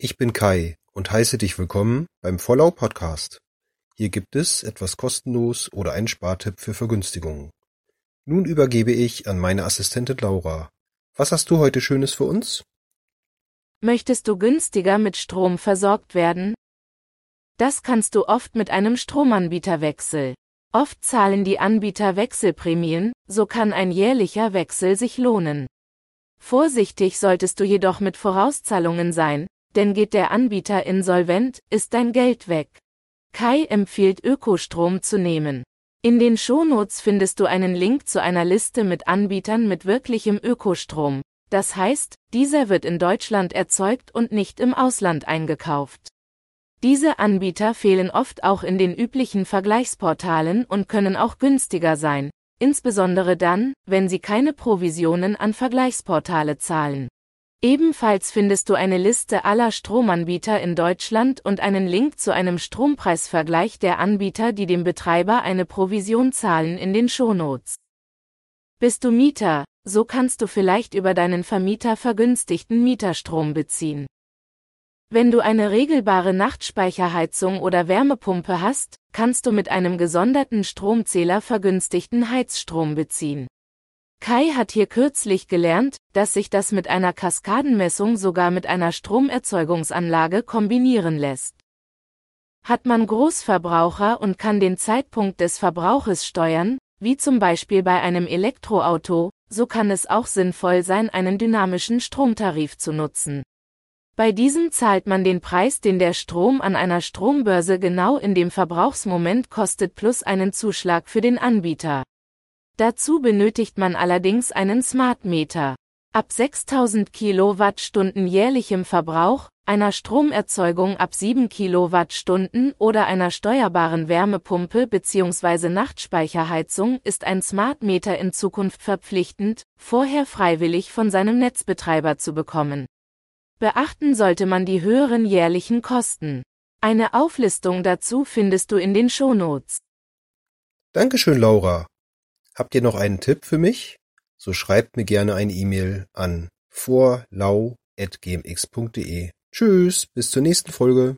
Ich bin Kai und heiße dich willkommen beim Vollau Podcast. Hier gibt es etwas kostenlos oder einen Spartipp für Vergünstigungen. Nun übergebe ich an meine Assistentin Laura. Was hast du heute Schönes für uns? Möchtest du günstiger mit Strom versorgt werden? Das kannst du oft mit einem Stromanbieterwechsel. Oft zahlen die Anbieter Wechselprämien, so kann ein jährlicher Wechsel sich lohnen. Vorsichtig solltest du jedoch mit Vorauszahlungen sein, denn geht der Anbieter insolvent, ist dein Geld weg. Kai empfiehlt Ökostrom zu nehmen. In den Shownotes findest du einen Link zu einer Liste mit Anbietern mit wirklichem Ökostrom. Das heißt, dieser wird in Deutschland erzeugt und nicht im Ausland eingekauft. Diese Anbieter fehlen oft auch in den üblichen Vergleichsportalen und können auch günstiger sein, insbesondere dann, wenn sie keine Provisionen an Vergleichsportale zahlen. Ebenfalls findest du eine Liste aller Stromanbieter in Deutschland und einen Link zu einem Strompreisvergleich der Anbieter, die dem Betreiber eine Provision zahlen in den Shownotes. Bist du Mieter, so kannst du vielleicht über deinen Vermieter vergünstigten Mieterstrom beziehen. Wenn du eine regelbare Nachtspeicherheizung oder Wärmepumpe hast, kannst du mit einem gesonderten Stromzähler vergünstigten Heizstrom beziehen. Kai hat hier kürzlich gelernt, dass sich das mit einer Kaskadenmessung sogar mit einer Stromerzeugungsanlage kombinieren lässt. Hat man Großverbraucher und kann den Zeitpunkt des Verbrauches steuern, wie zum Beispiel bei einem Elektroauto, so kann es auch sinnvoll sein, einen dynamischen Stromtarif zu nutzen. Bei diesem zahlt man den Preis, den der Strom an einer Strombörse genau in dem Verbrauchsmoment kostet plus einen Zuschlag für den Anbieter. Dazu benötigt man allerdings einen Smart Meter. Ab 6000 Kilowattstunden jährlichem Verbrauch, einer Stromerzeugung ab 7 Kilowattstunden oder einer steuerbaren Wärmepumpe bzw. Nachtspeicherheizung ist ein Smart Meter in Zukunft verpflichtend, vorher freiwillig von seinem Netzbetreiber zu bekommen. Beachten sollte man die höheren jährlichen Kosten. Eine Auflistung dazu findest du in den Shownotes. Dankeschön, Laura. Habt ihr noch einen Tipp für mich? So schreibt mir gerne eine E-Mail an vorlau.gmx.de. Tschüss, bis zur nächsten Folge.